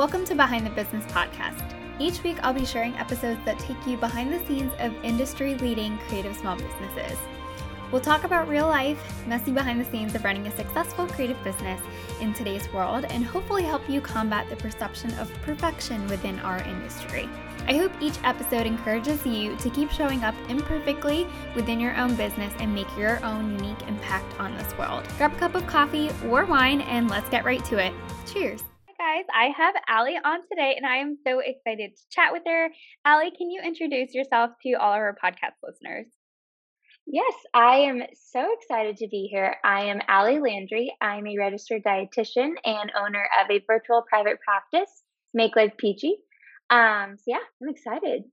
Welcome to Behind the Business Podcast. Each week, I'll be sharing episodes that take you behind the scenes of industry leading creative small businesses. We'll talk about real life, messy behind the scenes of running a successful creative business in today's world, and hopefully help you combat the perception of perfection within our industry. I hope each episode encourages you to keep showing up imperfectly within your own business and make your own unique impact on this world. Grab a cup of coffee or wine and let's get right to it. Cheers guys. I have Allie on today, and I am so excited to chat with her. Allie, can you introduce yourself to all of our podcast listeners? Yes, I am so excited to be here. I am Allie Landry. I'm a registered dietitian and owner of a virtual private practice, Make Life Peachy. Um, so yeah, I'm excited.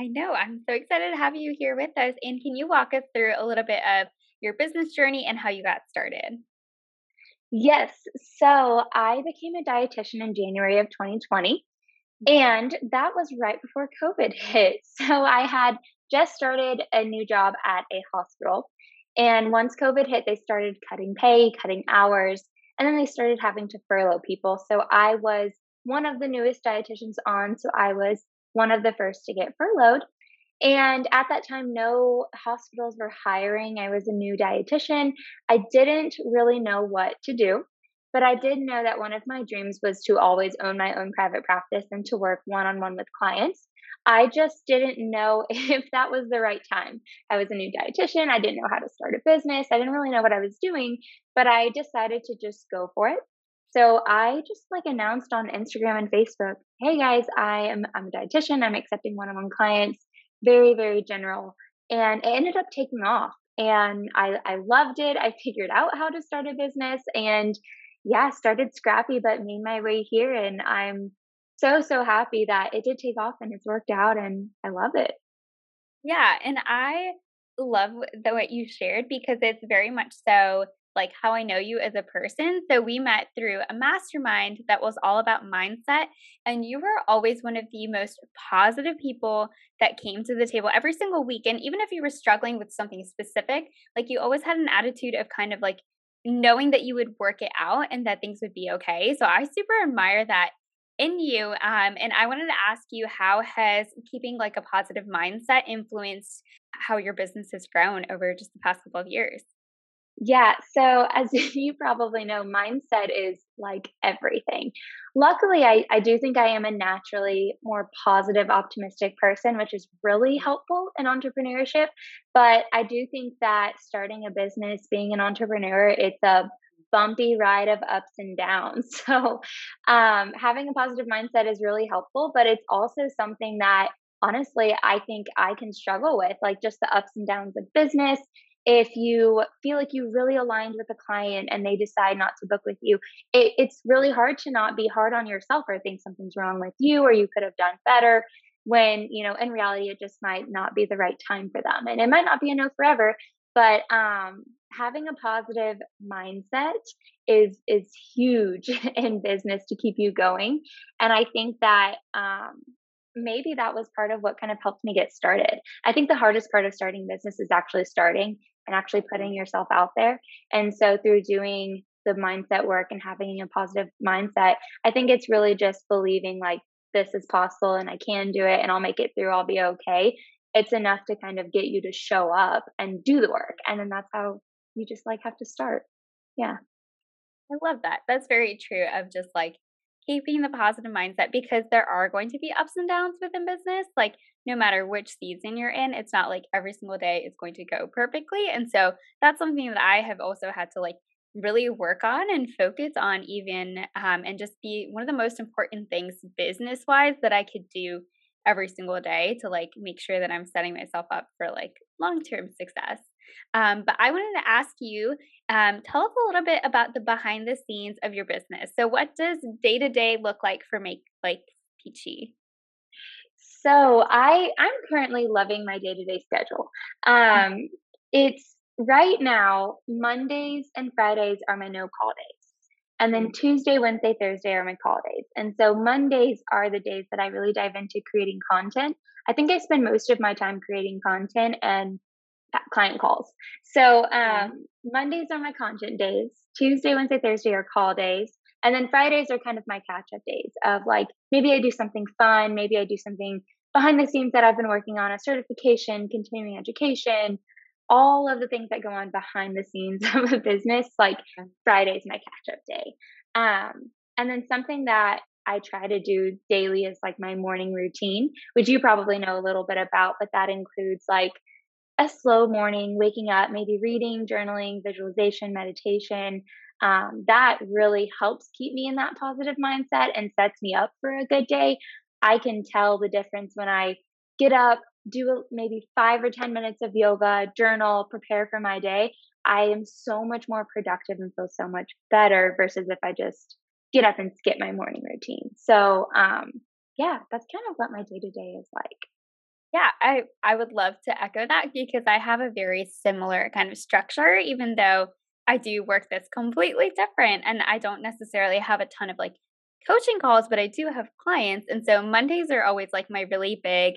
I know. I'm so excited to have you here with us. And can you walk us through a little bit of your business journey and how you got started? Yes. So I became a dietitian in January of 2020. And that was right before COVID hit. So I had just started a new job at a hospital. And once COVID hit, they started cutting pay, cutting hours, and then they started having to furlough people. So I was one of the newest dietitians on. So I was one of the first to get furloughed. And at that time, no hospitals were hiring. I was a new dietitian. I didn't really know what to do, but I did know that one of my dreams was to always own my own private practice and to work one on one with clients. I just didn't know if that was the right time. I was a new dietitian. I didn't know how to start a business. I didn't really know what I was doing, but I decided to just go for it. So I just like announced on Instagram and Facebook, "Hey guys, I am I'm a dietitian. I'm accepting one-on-one clients very, very general. And it ended up taking off. And I, I loved it. I figured out how to start a business and yeah, started scrappy, but made my way here. And I'm so, so happy that it did take off and it's worked out and I love it. Yeah. And I love the what you shared because it's very much so like how I know you as a person. So we met through a mastermind that was all about mindset. And you were always one of the most positive people that came to the table every single week. And even if you were struggling with something specific, like you always had an attitude of kind of like knowing that you would work it out and that things would be okay. So I super admire that in you. Um, and I wanted to ask you how has keeping like a positive mindset influenced how your business has grown over just the past couple of years? Yeah. So, as you probably know, mindset is like everything. Luckily, I, I do think I am a naturally more positive, optimistic person, which is really helpful in entrepreneurship. But I do think that starting a business, being an entrepreneur, it's a bumpy ride of ups and downs. So, um, having a positive mindset is really helpful, but it's also something that honestly I think I can struggle with, like just the ups and downs of business if you feel like you really aligned with a client and they decide not to book with you, it, it's really hard to not be hard on yourself or think something's wrong with you or you could have done better when, you know, in reality, it just might not be the right time for them. And it might not be a no forever, but um, having a positive mindset is is huge in business to keep you going. And I think that um, maybe that was part of what kind of helped me get started. I think the hardest part of starting business is actually starting and actually putting yourself out there. And so through doing the mindset work and having a positive mindset, I think it's really just believing like this is possible and I can do it and I'll make it through, I'll be okay. It's enough to kind of get you to show up and do the work. And then that's how you just like have to start. Yeah. I love that. That's very true of just like keeping the positive mindset because there are going to be ups and downs within business. Like, no matter which season you're in, it's not like every single day is going to go perfectly. And so that's something that I have also had to like really work on and focus on, even um, and just be one of the most important things business wise that I could do every single day to like make sure that I'm setting myself up for like long term success. Um, but I wanted to ask you, um, tell us a little bit about the behind the scenes of your business. So, what does day to day look like for Make Life Peachy? So, I I'm currently loving my day to day schedule. Um, it's right now Mondays and Fridays are my no call days. And then Tuesday, Wednesday, Thursday are my call days. And so Mondays are the days that I really dive into creating content. I think I spend most of my time creating content and client calls. So um, Mondays are my content days. Tuesday, Wednesday, Thursday are call days. And then Fridays are kind of my catch up days of like maybe I do something fun, maybe I do something behind the scenes that I've been working on, a certification, continuing education, all of the things that go on behind the scenes of a business. Like Friday's my catch up day. Um, and then something that I try to do daily is like my morning routine, which you probably know a little bit about, but that includes like a slow morning, waking up, maybe reading, journaling, visualization, meditation. Um, that really helps keep me in that positive mindset and sets me up for a good day. I can tell the difference when I get up, do maybe five or 10 minutes of yoga, journal, prepare for my day. I am so much more productive and feel so much better versus if I just get up and skip my morning routine. So, um, yeah, that's kind of what my day to day is like. Yeah, I I would love to echo that because I have a very similar kind of structure, even though I do work this completely different and I don't necessarily have a ton of like coaching calls, but I do have clients. And so Mondays are always like my really big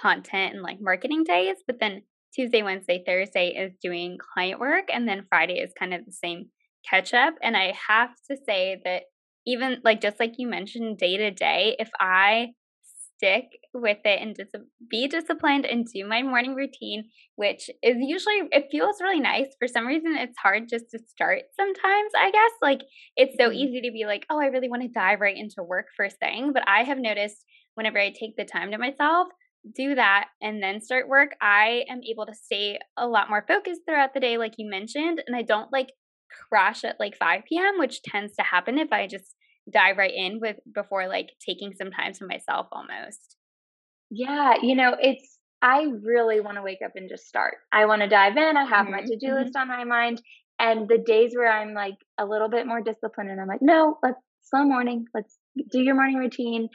content and like marketing days. But then Tuesday, Wednesday, Thursday is doing client work. And then Friday is kind of the same catch up. And I have to say that even like just like you mentioned, day to day, if I stick with it and dis- be disciplined and do my morning routine, which is usually, it feels really nice. For some reason, it's hard just to start sometimes, I guess. Like, it's so mm-hmm. easy to be like, oh, I really want to dive right into work first thing. But I have noticed whenever I take the time to myself, do that and then start work, I am able to stay a lot more focused throughout the day, like you mentioned. And I don't like crash at like 5 p.m., which tends to happen if I just dive right in with before like taking some time to myself almost. Yeah, you know, it's I really want to wake up and just start. I want to dive in. I have mm-hmm. my to-do mm-hmm. list on my mind and the days where I'm like a little bit more disciplined and I'm like, "No, let's slow morning. Let's do your morning routine."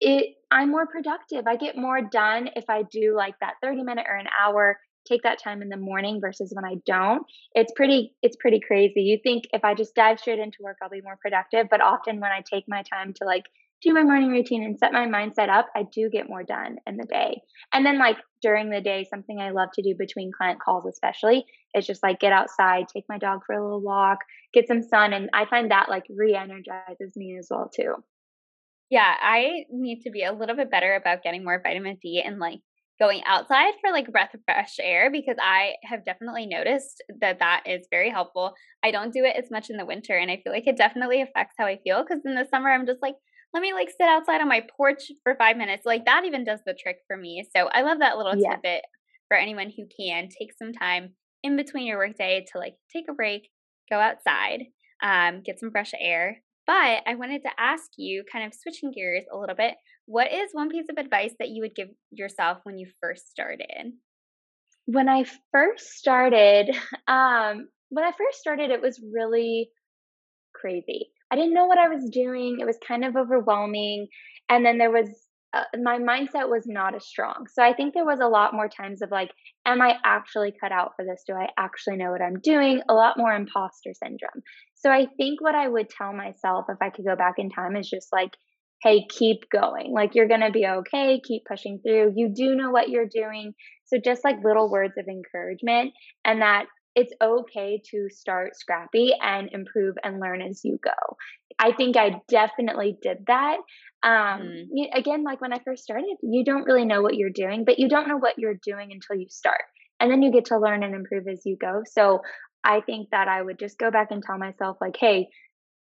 It I'm more productive. I get more done if I do like that 30 minute or an hour take that time in the morning versus when I don't. It's pretty it's pretty crazy. You think if I just dive straight into work I'll be more productive, but often when I take my time to like do my morning routine and set my mindset up, I do get more done in the day. And then like during the day, something I love to do between client calls especially is just like get outside, take my dog for a little walk, get some sun and I find that like re-energizes me as well too. Yeah, I need to be a little bit better about getting more vitamin D and like going outside for like breath of fresh air because I have definitely noticed that that is very helpful. I don't do it as much in the winter and I feel like it definitely affects how I feel because in the summer I'm just like let me like sit outside on my porch for 5 minutes. Like that even does the trick for me. So I love that little yeah. tidbit for anyone who can take some time in between your workday to like take a break, go outside, um, get some fresh air. But I wanted to ask you, kind of switching gears a little bit, what is one piece of advice that you would give yourself when you first started? When I first started, um, when I first started, it was really crazy. I didn't know what I was doing. It was kind of overwhelming. And then there was uh, my mindset was not as strong. So I think there was a lot more times of like, am I actually cut out for this? Do I actually know what I'm doing? A lot more imposter syndrome. So I think what I would tell myself if I could go back in time is just like, hey, keep going. Like you're going to be okay. Keep pushing through. You do know what you're doing. So just like little words of encouragement and that it's okay to start scrappy and improve and learn as you go. I think I definitely did that. Um, mm. Again, like when I first started, you don't really know what you're doing, but you don't know what you're doing until you start. And then you get to learn and improve as you go. So I think that I would just go back and tell myself, like, hey,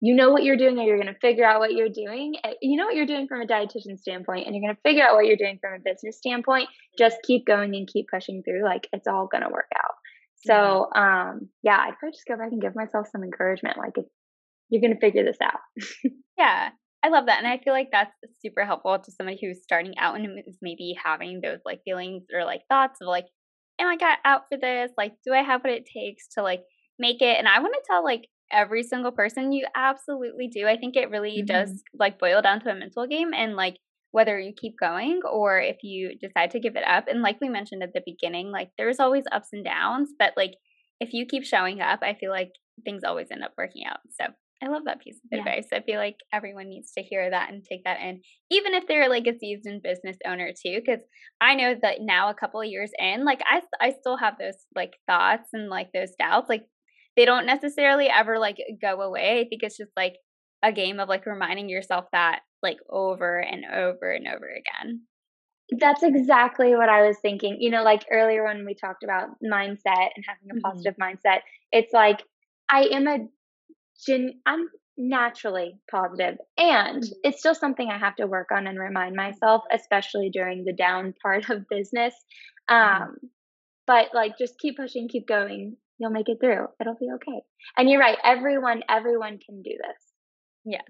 you know what you're doing and you're going to figure out what you're doing. Eh, you know what you're doing from a dietitian standpoint and you're going to figure out what you're doing from a business standpoint. Just keep going and keep pushing through. Like it's all going to work out. So, um, yeah, I'd probably just go back and give myself some encouragement. Like, you're going to figure this out. yeah, I love that. And I feel like that's super helpful to somebody who's starting out and is maybe having those like feelings or like thoughts of like, am I got out for this? Like, do I have what it takes to like make it? And I want to tell like every single person you absolutely do. I think it really mm-hmm. does like boil down to a mental game and like whether you keep going or if you decide to give it up. And like we mentioned at the beginning, like there's always ups and downs, but like if you keep showing up, I feel like things always end up working out. So I love that piece of yeah. advice. I feel like everyone needs to hear that and take that in, even if they're like a seasoned business owner too. Because I know that now, a couple of years in, like I, I still have those like thoughts and like those doubts. Like they don't necessarily ever like go away. I think it's just like a game of like reminding yourself that like over and over and over again. That's exactly what I was thinking. You know, like earlier when we talked about mindset and having a mm-hmm. positive mindset, it's like I am a gen I'm naturally positive and mm-hmm. it's still something I have to work on and remind myself, especially during the down part of business. Mm-hmm. Um, but like just keep pushing, keep going. You'll make it through. It'll be okay. And you're right, everyone, everyone can do this. Yes.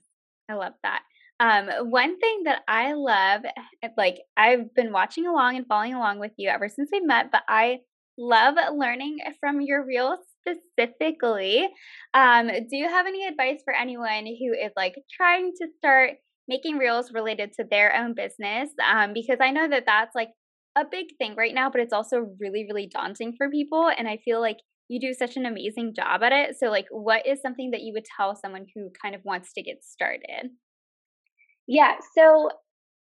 I love that. Um, one thing that I love, eh, like I've been watching along and following along with you ever since we met, but I love learning from your reels specifically. Um, do you have any advice for anyone who is like trying to start making reels related to their own business? Um, because I know that that's like a big thing right now, but it's also really, really daunting for people. And I feel like you do such an amazing job at it. So, like, what is something that you would tell someone who kind of wants to get started? Yeah, so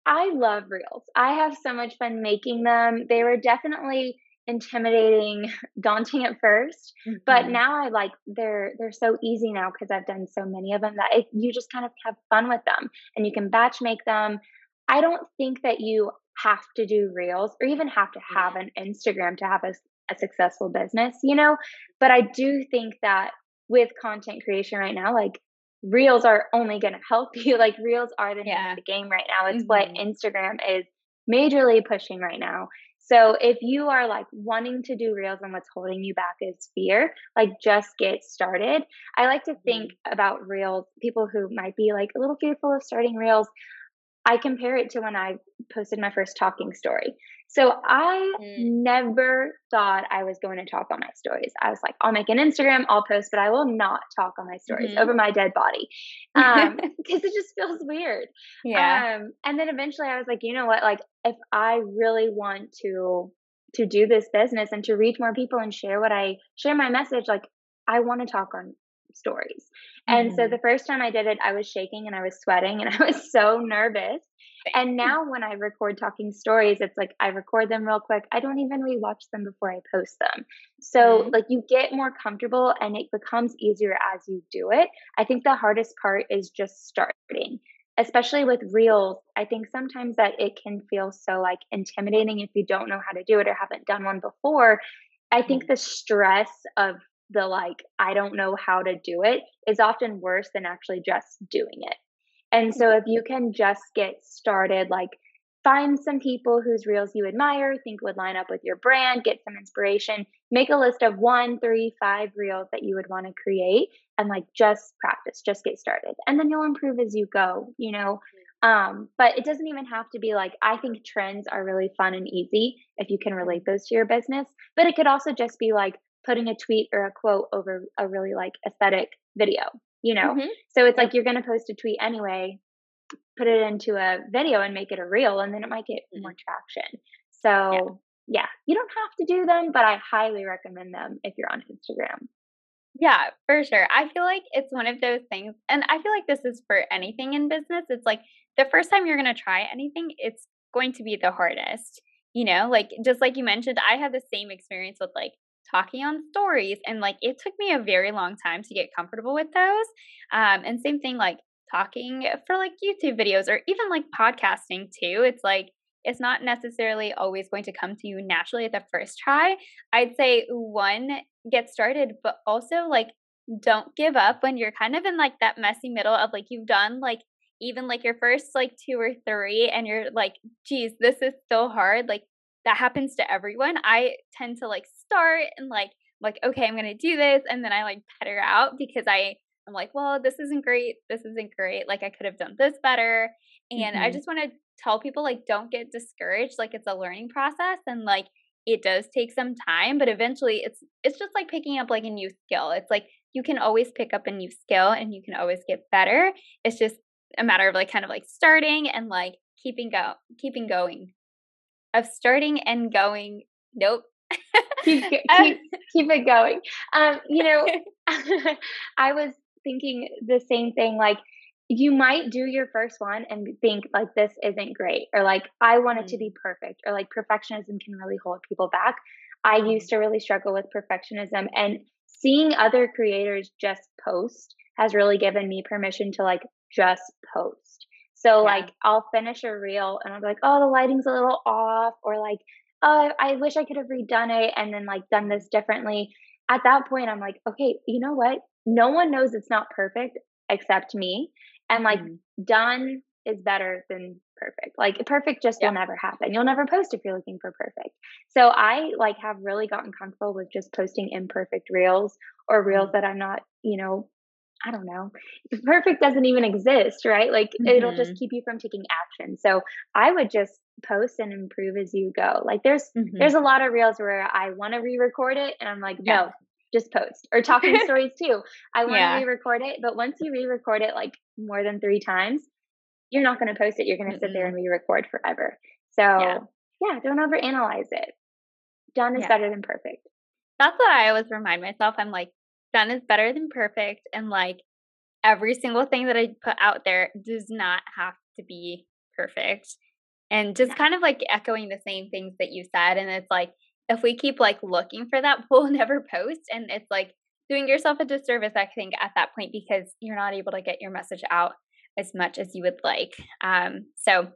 I love reels. I have so much fun making them. They were definitely intimidating, daunting at 1st mm-hmm. but now I like they're they're so easy now because I've done so many of them that it, you just kind of have fun with them and you can batch make them. I don't think that you have to do reels or even have to have an Instagram to have a, a successful business, you know, but I do think that with content creation right now, like reels are only going to help you. Like reels are the yeah. of the game right now. It's mm-hmm. what Instagram is majorly pushing right now. So if you are like wanting to do reels and what's holding you back is fear, like just get started. I like to think mm-hmm. about reels, people who might be like a little fearful of starting reels. I compare it to when I posted my first talking story. So I mm. never thought I was going to talk on my stories. I was like, I'll make an Instagram, I'll post, but I will not talk on my stories mm-hmm. over my dead body because um, it just feels weird. Yeah. Um, and then eventually I was like, you know what? Like, if I really want to to do this business and to reach more people and share what I share my message, like I want to talk on stories. And mm-hmm. so the first time I did it, I was shaking and I was sweating and I was so nervous. And now when I record talking stories, it's like I record them real quick. I don't even rewatch them before I post them. So mm-hmm. like you get more comfortable and it becomes easier as you do it. I think the hardest part is just starting. Especially with reels, I think sometimes that it can feel so like intimidating if you don't know how to do it or haven't done one before. I think mm-hmm. the stress of the like, I don't know how to do it is often worse than actually just doing it. And so if you can just get started, like find some people whose reels you admire, think would line up with your brand, get some inspiration, make a list of one, three, five reels that you would want to create and like just practice, just get started. And then you'll improve as you go, you know. Um, but it doesn't even have to be like, I think trends are really fun and easy if you can relate those to your business. But it could also just be like, putting a tweet or a quote over a really like aesthetic video, you know? Mm-hmm. So it's like you're going to post a tweet anyway, put it into a video and make it a reel, and then it might get more mm-hmm. traction. So, yeah. yeah, you don't have to do them, but I highly recommend them if you're on Instagram. Yeah, for sure. I feel like it's one of those things, and I feel like this is for anything in business. It's like the first time you're going to try anything, it's going to be the hardest. You know, like just like you mentioned, I had the same experience with like talking on stories and like it took me a very long time to get comfortable with those um and same thing like talking for like youtube videos or even like podcasting too it's like it's not necessarily always going to come to you naturally at the first try. I'd say one get started but also like don't give up when you're kind of in like that messy middle of like you've done like even like your first like two or three and you're like geez this is so hard like that happens to everyone. I tend to like start and like like okay, I'm gonna do this, and then I like petter out because I I'm like, well, this isn't great. This isn't great. Like I could have done this better. And mm-hmm. I just want to tell people like don't get discouraged. Like it's a learning process and like it does take some time, but eventually it's it's just like picking up like a new skill. It's like you can always pick up a new skill and you can always get better. It's just a matter of like kind of like starting and like keeping go keeping going of starting and going, nope. keep, keep, keep it going. Um, you know, I was thinking the same thing. Like, you might do your first one and think like this isn't great or like i want it to be mm. perfect or like perfectionism can really hold people back i used mm. to really struggle with perfectionism and seeing other creators just post has really given me permission to like just post. So yeah. like I'll finish a reel and I'll be like, oh, the lighting's a little off, or like, oh, I wish I could have redone it and then like done this differently. At that point, I'm like, okay, you know what? No one knows it's not perfect except me. And like mm-hmm. done is better than perfect. Like perfect just yeah. will never happen. You'll never post if you're looking for perfect. So I like have really gotten comfortable with just posting imperfect reels or reels mm-hmm. that I'm not, you know, I don't know. Perfect doesn't even exist, right? Like mm-hmm. it'll just mm-hmm. keep you from taking action. So I would just post and improve as you go. Like there's mm-hmm. there's a lot of reels where I want to re-record it and I'm like, no, yeah. just post. Or talking stories too. I want to yeah. re-record it, but once you re-record it like more than 3 times, you're not going to post it. You're going to sit there and re-record forever. So, yeah, yeah don't overanalyze it. Done is better than perfect. That's what I always remind myself. I'm like, done is better than perfect. And like every single thing that I put out there does not have to be perfect. And just kind of like echoing the same things that you said. And it's like, if we keep like looking for that, we'll never post. And it's like doing yourself a disservice, I think, at that point because you're not able to get your message out as much as you would like. Um, so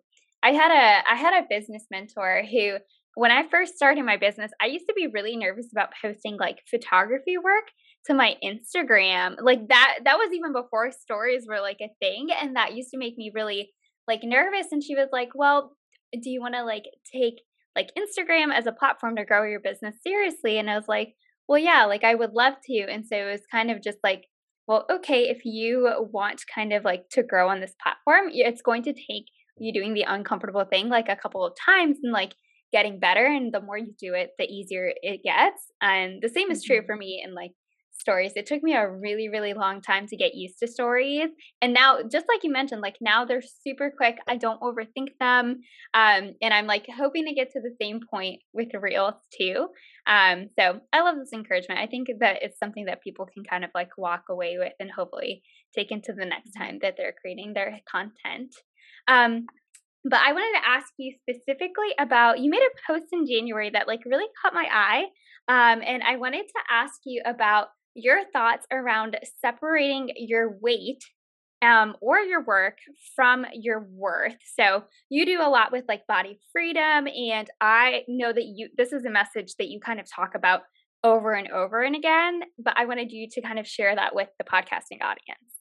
I had a I had a business mentor who when I first started my business, I used to be really nervous about posting like photography work to my Instagram. Like that that was even before stories were like a thing and that used to make me really like nervous and she was like, "Well, do you want to like take like Instagram as a platform to grow your business seriously?" And I was like, "Well, yeah, like I would love to." And so it was kind of just like, well, okay, if you want kind of like to grow on this platform, it's going to take you doing the uncomfortable thing like a couple of times and like getting better and the more you do it the easier it gets and the same is true for mm-hmm. me in like stories. It took me a really, really long time to get used to stories. And now, just like you mentioned, like now they're super quick. I don't overthink them. Um, and I'm like hoping to get to the same point with reels too. Um, so I love this encouragement. I think that it's something that people can kind of like walk away with and hopefully take into the next mm-hmm. time that they're creating their content. Um, but I wanted to ask you specifically about you made a post in January that like really caught my eye. Um, and I wanted to ask you about your thoughts around separating your weight um, or your work from your worth. So you do a lot with like body freedom, and I know that you this is a message that you kind of talk about over and over and again. But I wanted you to kind of share that with the podcasting audience.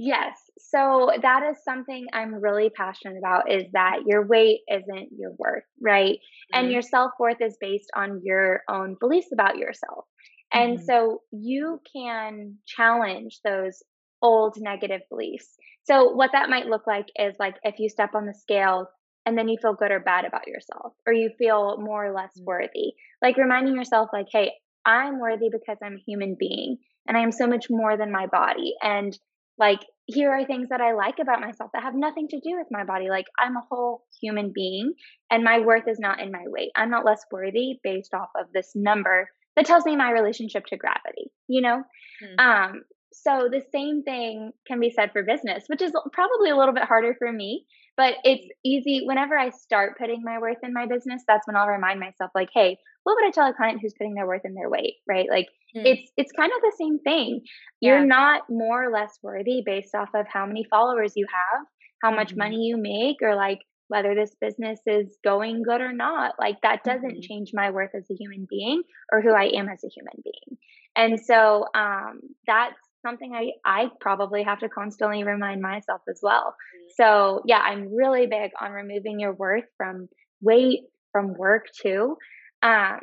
Yes. So that is something I'm really passionate about is that your weight isn't your worth, right? Mm-hmm. And your self worth is based on your own beliefs about yourself. And mm-hmm. so you can challenge those old negative beliefs. So what that might look like is like if you step on the scale and then you feel good or bad about yourself or you feel more or less mm-hmm. worthy. Like reminding yourself like, "Hey, I'm worthy because I'm a human being and I am so much more than my body." And like here are things that I like about myself that have nothing to do with my body. Like I'm a whole human being and my worth is not in my weight. I'm not less worthy based off of this number that tells me my relationship to gravity, you know? Mm-hmm. Um, so the same thing can be said for business, which is probably a little bit harder for me, but it's easy whenever I start putting my worth in my business, that's when I'll remind myself like, hey, what would I tell a client who's putting their worth in their weight, right? Like mm-hmm. it's it's kind of the same thing. Yeah. You're not more or less worthy based off of how many followers you have, how much mm-hmm. money you make or like whether this business is going good or not. Like that doesn't mm-hmm. change my worth as a human being or who I am as a human being. And so um, that's something I, I probably have to constantly remind myself as well. Mm-hmm. So yeah, I'm really big on removing your worth from weight, from work too. Um,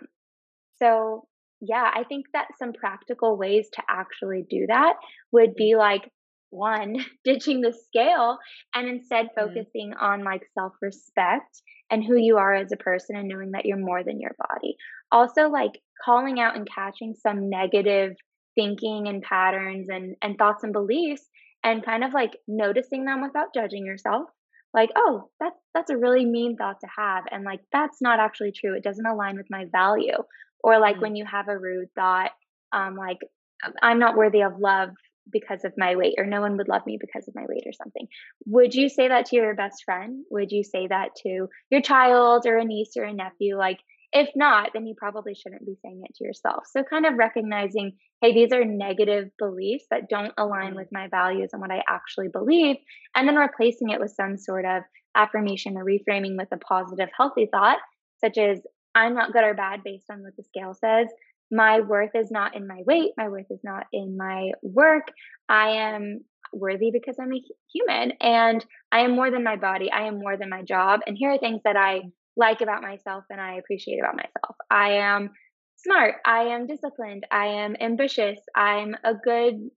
so yeah, I think that some practical ways to actually do that would be like one ditching the scale and instead mm-hmm. focusing mm. on like self-respect and who you are as a person and knowing that you're more than your body also like calling out and catching some negative thinking and patterns and and thoughts and beliefs and kind of like noticing them without judging yourself like oh that's that's a really mean thought to have and like that's not actually true it doesn't align with my value or like mm. when you have a rude thought um like i'm not worthy of love because of my weight or no one would love me because of my weight or something. Would you say that to your best friend? Would you say that to your child or a niece or a nephew? Like If not, then you probably shouldn't be saying it to yourself. So, kind of recognizing, hey, these are negative beliefs that don't align mm. with my values and what I actually believe, and then replacing it with some sort of affirmation or reframing with a positive, healthy thought, such as, I'm not good or bad based on what the scale says. My worth is not in my weight. My worth is not in my work. I am worthy because I'm a human and I am more than my body. I am more than my job. And here are things that I like about myself and I appreciate about myself. I am smart. I am disciplined. I am ambitious. I'm a good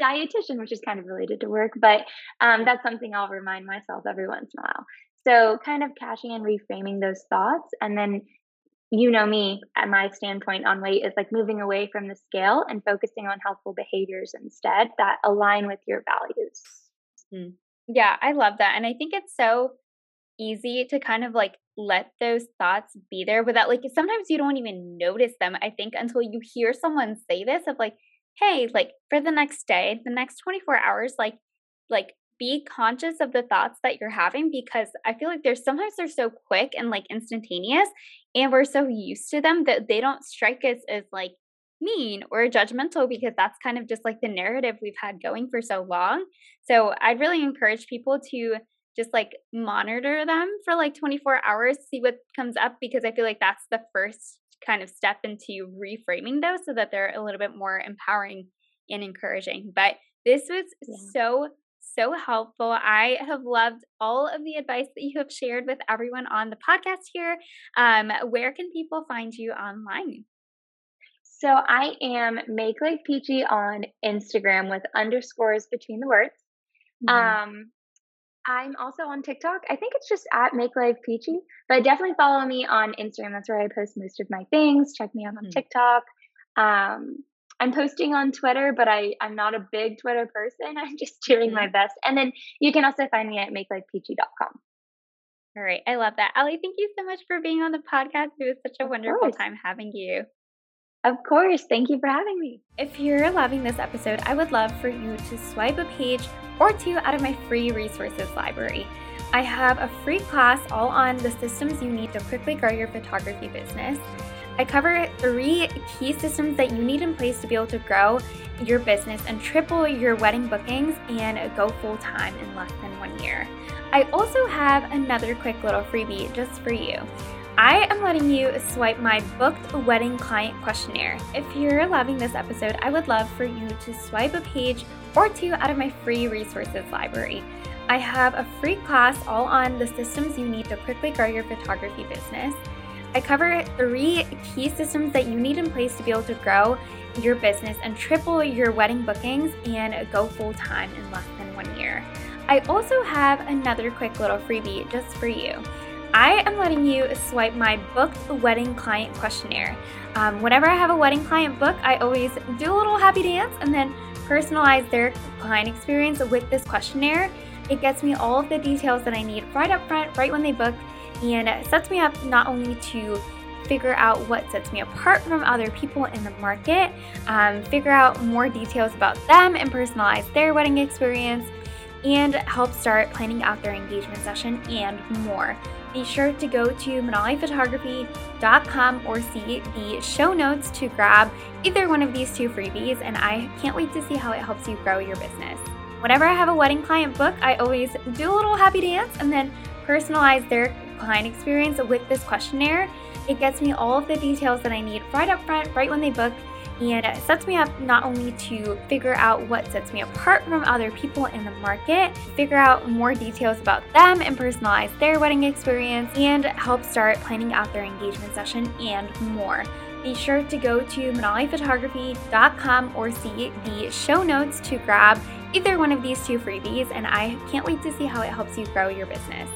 dietitian, which is kind of related to work, but um, that's something I'll remind myself every once in a while. So, kind of cashing and reframing those thoughts and then you know me at my standpoint on weight is like moving away from the scale and focusing on helpful behaviors instead that align with your values. Mm. Yeah, I love that. And I think it's so easy to kind of like let those thoughts be there without like sometimes you don't even notice them. I think until you hear someone say this of like, hey, like for the next day, the next 24 hours, like like be conscious of the thoughts that you're having because I feel like there's sometimes they're so quick and like instantaneous and we're so used to them that they don't strike us as like mean or judgmental because that's kind of just like the narrative we've had going for so long. So I'd really encourage people to just like monitor them for like 24 hours, see what comes up because I feel like that's the first kind of step into reframing those so that they're a little bit more empowering and encouraging. But this was yeah. so so helpful. I have loved all of the advice that you have shared with everyone on the podcast here. Um, where can people find you online? So I am Make Life Peachy on Instagram with underscores between the words. Mm-hmm. Um, I'm also on TikTok. I think it's just at Make Life Peachy, but definitely follow me on Instagram. That's where I post most of my things. Check me out on mm-hmm. TikTok. Um, I'm posting on Twitter, but I, I'm not a big Twitter person. I'm just doing my mm-hmm. best. And then you can also find me at makelifepeachy.com. All right. I love that. Allie, thank you so much for being on the podcast. It was such a of wonderful course. time having you. Of course. Thank you for having me. If you're loving this episode, I would love for you to swipe a page or two out of my free resources library. I have a free class all on the systems you need to quickly grow your photography business. I cover three key systems that you need in place to be able to grow your business and triple your wedding bookings and go full time in less than one year. I also have another quick little freebie just for you. I am letting you swipe my booked wedding client questionnaire. If you're loving this episode, I would love for you to swipe a page or two out of my free resources library. I have a free class all on the systems you need to quickly grow your photography business. I cover three key systems that you need in place to be able to grow your business and triple your wedding bookings and go full time in less than one year. I also have another quick little freebie just for you. I am letting you swipe my booked wedding client questionnaire. Um, whenever I have a wedding client book, I always do a little happy dance and then personalize their client experience with this questionnaire. It gets me all of the details that I need right up front, right when they book, and it sets me up not only to figure out what sets me apart from other people in the market, um, figure out more details about them and personalize their wedding experience, and help start planning out their engagement session and more. Be sure to go to manaliphotography.com or see the show notes to grab either one of these two freebies, and I can't wait to see how it helps you grow your business. Whenever I have a wedding client book, I always do a little happy dance and then personalize their client experience with this questionnaire. It gets me all of the details that I need right up front, right when they book, and it sets me up not only to figure out what sets me apart from other people in the market, figure out more details about them and personalize their wedding experience, and help start planning out their engagement session and more. Be sure to go to manaliphotography.com or see the show notes to grab either one of these two freebies, and I can't wait to see how it helps you grow your business.